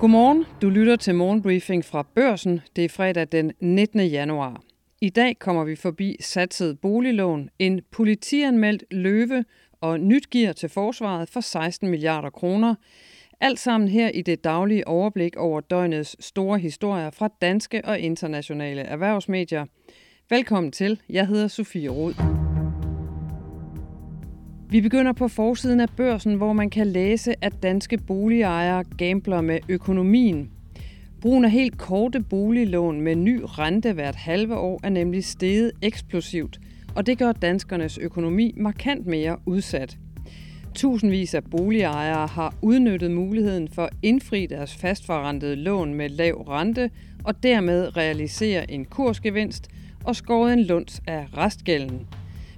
Godmorgen. Du lytter til morgenbriefing fra Børsen. Det er fredag den 19. januar. I dag kommer vi forbi satset boliglån, en politianmeldt løve og nyt gear til forsvaret for 16 milliarder kroner. Alt sammen her i det daglige overblik over døgnets store historier fra danske og internationale erhvervsmedier. Velkommen til. Jeg hedder Sofie Rod. Vi begynder på forsiden af børsen, hvor man kan læse, at danske boligejere gambler med økonomien. Brugen af helt korte boliglån med ny rente hvert halve år er nemlig steget eksplosivt, og det gør danskernes økonomi markant mere udsat. Tusindvis af boligejere har udnyttet muligheden for at indfri deres fastforrentede lån med lav rente og dermed realisere en kursgevinst og skåret en lunds af restgælden.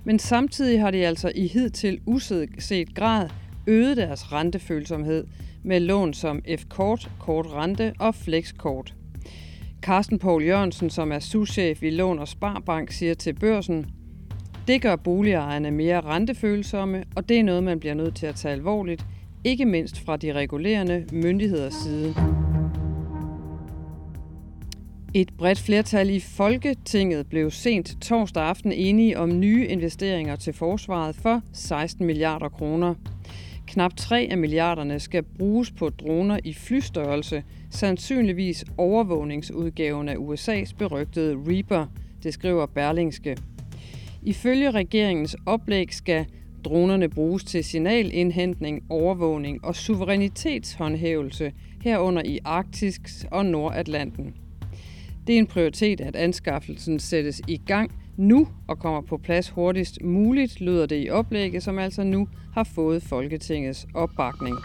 Men samtidig har de altså i hidtil uset grad øget deres rentefølsomhed med lån som F-kort, kort rente og flexkort. Carsten Poul Jørgensen, som er souschef i Lån og Sparbank, siger til børsen, det gør boligejerne mere rentefølsomme, og det er noget, man bliver nødt til at tage alvorligt, ikke mindst fra de regulerende myndigheders side. Et bredt flertal i Folketinget blev sent torsdag aften enige om nye investeringer til forsvaret for 16 milliarder kroner. Knap 3 af milliarderne skal bruges på droner i flystørrelse, sandsynligvis overvågningsudgaven af USA's berygtede Reaper, det skriver Berlingske. Ifølge regeringens oplæg skal dronerne bruges til signalindhentning, overvågning og suverænitetshåndhævelse herunder i Arktis og Nordatlanten. Det er en prioritet, at anskaffelsen sættes i gang nu og kommer på plads hurtigst muligt, lyder det i oplægget, som altså nu har fået Folketingets opbakning.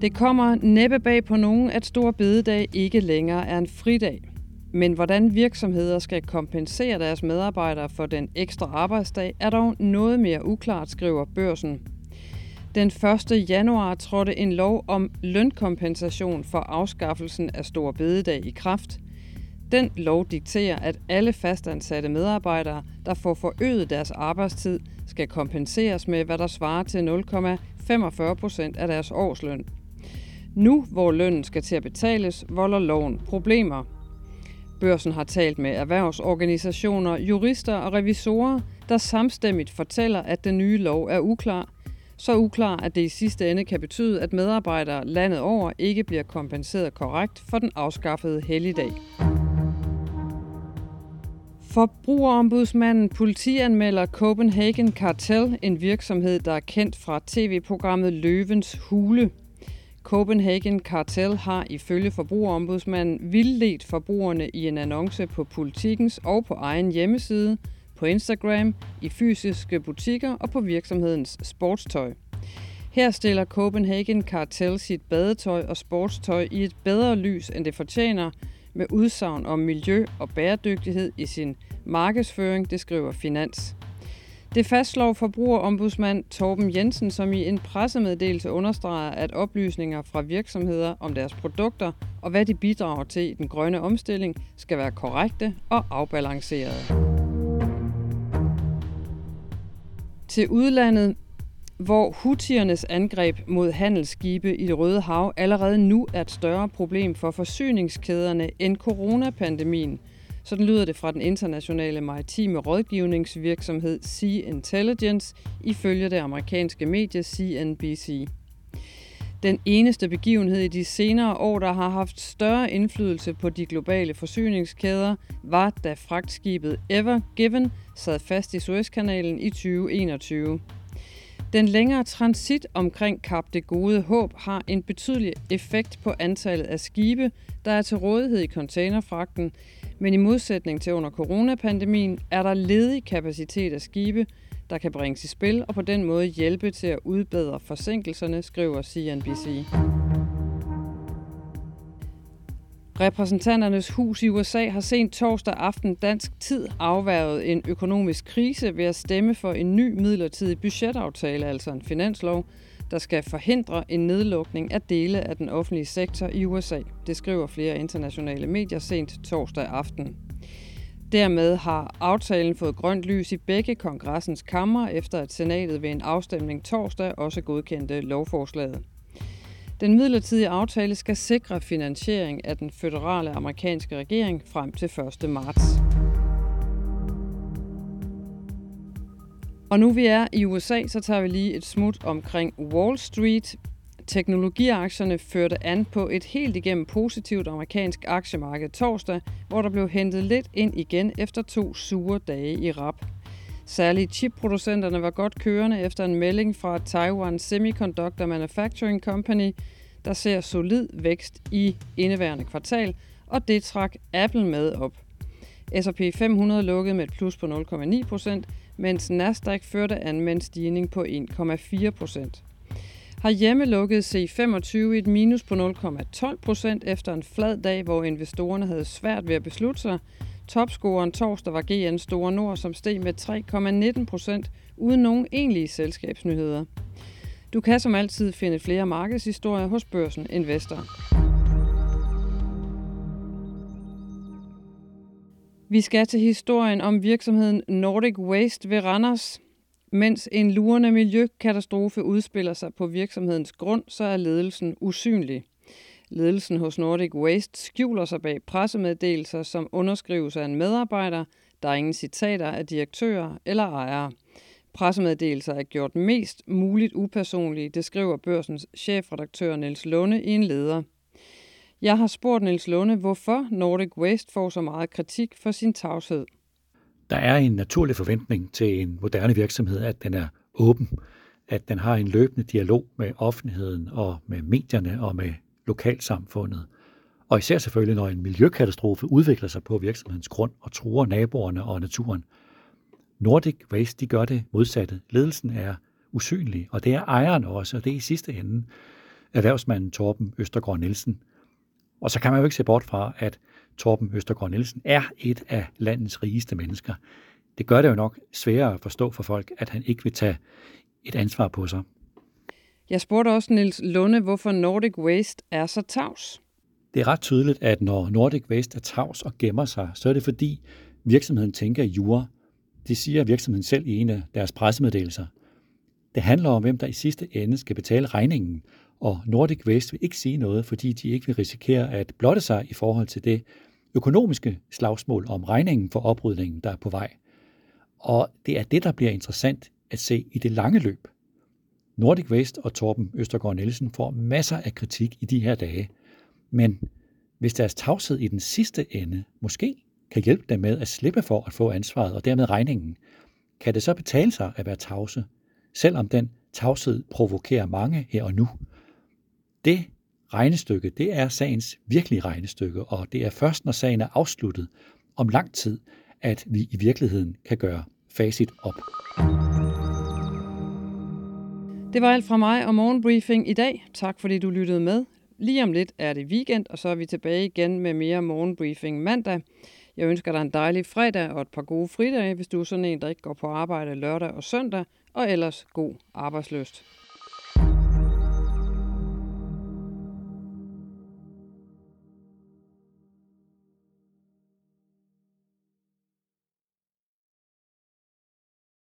Det kommer næppe bag på nogen, at Stor Bededag ikke længere er en fridag. Men hvordan virksomheder skal kompensere deres medarbejdere for den ekstra arbejdsdag, er dog noget mere uklart, skriver børsen. Den 1. januar trådte en lov om lønkompensation for afskaffelsen af Stor Bededag i kraft. Den lov dikterer, at alle fastansatte medarbejdere, der får forøget deres arbejdstid, skal kompenseres med, hvad der svarer til 0,45 procent af deres årsløn. Nu, hvor lønnen skal til at betales, volder loven problemer. Børsen har talt med erhvervsorganisationer, jurister og revisorer, der samstemmigt fortæller, at den nye lov er uklar – så uklar, at det i sidste ende kan betyde, at medarbejdere landet over ikke bliver kompenseret korrekt for den afskaffede helligdag. Forbrugerombudsmanden politianmelder Copenhagen Cartel, en virksomhed, der er kendt fra tv-programmet Løvens Hule. Copenhagen Cartel har ifølge forbrugerombudsmanden vildledt forbrugerne i en annonce på politikens og på egen hjemmeside – på Instagram, i fysiske butikker og på virksomhedens sportstøj. Her stiller Copenhagen Cartel sit badetøj og sportstøj i et bedre lys, end det fortjener, med udsagn om miljø og bæredygtighed i sin markedsføring, det skriver Finans. Det fastslår forbrugerombudsmand Torben Jensen, som i en pressemeddelelse understreger, at oplysninger fra virksomheder om deres produkter og hvad de bidrager til i den grønne omstilling skal være korrekte og afbalancerede. Til udlandet, hvor hutiernes angreb mod handelsskibe i det Røde Hav allerede nu er et større problem for forsyningskæderne end coronapandemien. Sådan lyder det fra den internationale maritime rådgivningsvirksomhed Sea Intelligence ifølge det amerikanske medie CNBC. Den eneste begivenhed i de senere år, der har haft større indflydelse på de globale forsyningskæder, var da fragtskibet Ever Given sad fast i Suezkanalen i 2021. Den længere transit omkring Kap det Gode Håb har en betydelig effekt på antallet af skibe, der er til rådighed i containerfragten, men i modsætning til under coronapandemien er der ledig kapacitet af skibe, der kan bringes i spil og på den måde hjælpe til at udbedre forsinkelserne, skriver CNBC. Repræsentanternes hus i USA har sent torsdag aften dansk tid afværget en økonomisk krise ved at stemme for en ny midlertidig budgetaftale, altså en finanslov, der skal forhindre en nedlukning af dele af den offentlige sektor i USA. Det skriver flere internationale medier sent torsdag aften. Dermed har aftalen fået grønt lys i begge kongressens kammer, efter at senatet ved en afstemning torsdag også godkendte lovforslaget. Den midlertidige aftale skal sikre finansiering af den føderale amerikanske regering frem til 1. marts. Og nu vi er i USA, så tager vi lige et smut omkring Wall Street. Teknologiaktierne førte an på et helt igennem positivt amerikansk aktiemarked torsdag, hvor der blev hentet lidt ind igen efter to sure dage i rap. Særligt chipproducenterne var godt kørende efter en melding fra Taiwan Semiconductor Manufacturing Company, der ser solid vækst i indeværende kvartal, og det trak Apple med op. S&P 500 lukkede med et plus på 0,9 procent, mens Nasdaq førte an med en stigning på 1,4 procent. hjemme lukkede C25 et minus på 0,12 procent efter en flad dag, hvor investorerne havde svært ved at beslutte sig. Topscoren torsdag var GN Store Nord, som steg med 3,19 procent uden nogen egentlige selskabsnyheder. Du kan som altid finde flere markedshistorier hos Børsen Investor. Vi skal til historien om virksomheden Nordic Waste ved Randers. Mens en lurende miljøkatastrofe udspiller sig på virksomhedens grund, så er ledelsen usynlig. Ledelsen hos Nordic Waste skjuler sig bag pressemeddelelser, som underskrives af en medarbejder. Der er ingen citater af direktører eller ejere. Pressemeddelelser er gjort mest muligt upersonlige, det skriver børsens chefredaktør Niels Lunde i en leder. Jeg har spurgt Niels Lunde, hvorfor Nordic Waste får så meget kritik for sin tavshed. Der er en naturlig forventning til en moderne virksomhed, at den er åben, at den har en løbende dialog med offentligheden og med medierne og med lokalsamfundet. Og især selvfølgelig, når en miljøkatastrofe udvikler sig på virksomhedens grund og truer naboerne og naturen. Nordic Waste, de gør det modsatte. Ledelsen er usynlig, og det er ejeren også, og det er i sidste ende erhvervsmanden Torben Østergaard Nielsen, og så kan man jo ikke se bort fra, at Torben Østergaard Nielsen er et af landets rigeste mennesker. Det gør det jo nok sværere at forstå for folk, at han ikke vil tage et ansvar på sig. Jeg spurgte også Nils Lunde, hvorfor Nordic Waste er så tavs. Det er ret tydeligt, at når Nordic Waste er tavs og gemmer sig, så er det fordi virksomheden tænker i jura. Det siger virksomheden selv i en af deres pressemeddelelser. Det handler om, hvem der i sidste ende skal betale regningen, og Nordic Waste vil ikke sige noget, fordi de ikke vil risikere at blotte sig i forhold til det økonomiske slagsmål om regningen for oprydningen, der er på vej. Og det er det, der bliver interessant at se i det lange løb. Nordic Waste og Torben Østergaard Nielsen får masser af kritik i de her dage, men hvis deres tavshed i den sidste ende måske kan hjælpe dem med at slippe for at få ansvaret og dermed regningen, kan det så betale sig at være tavse, selvom den tavshed provokerer mange her og nu – det regnestykke, det er sagens virkelige regnestykke, og det er først, når sagen er afsluttet om lang tid, at vi i virkeligheden kan gøre facit op. Det var alt fra mig og morgenbriefing i dag. Tak fordi du lyttede med. Lige om lidt er det weekend, og så er vi tilbage igen med mere morgenbriefing mandag. Jeg ønsker dig en dejlig fredag og et par gode fridage, hvis du er sådan en, der ikke går på arbejde lørdag og søndag, og ellers god arbejdsløst.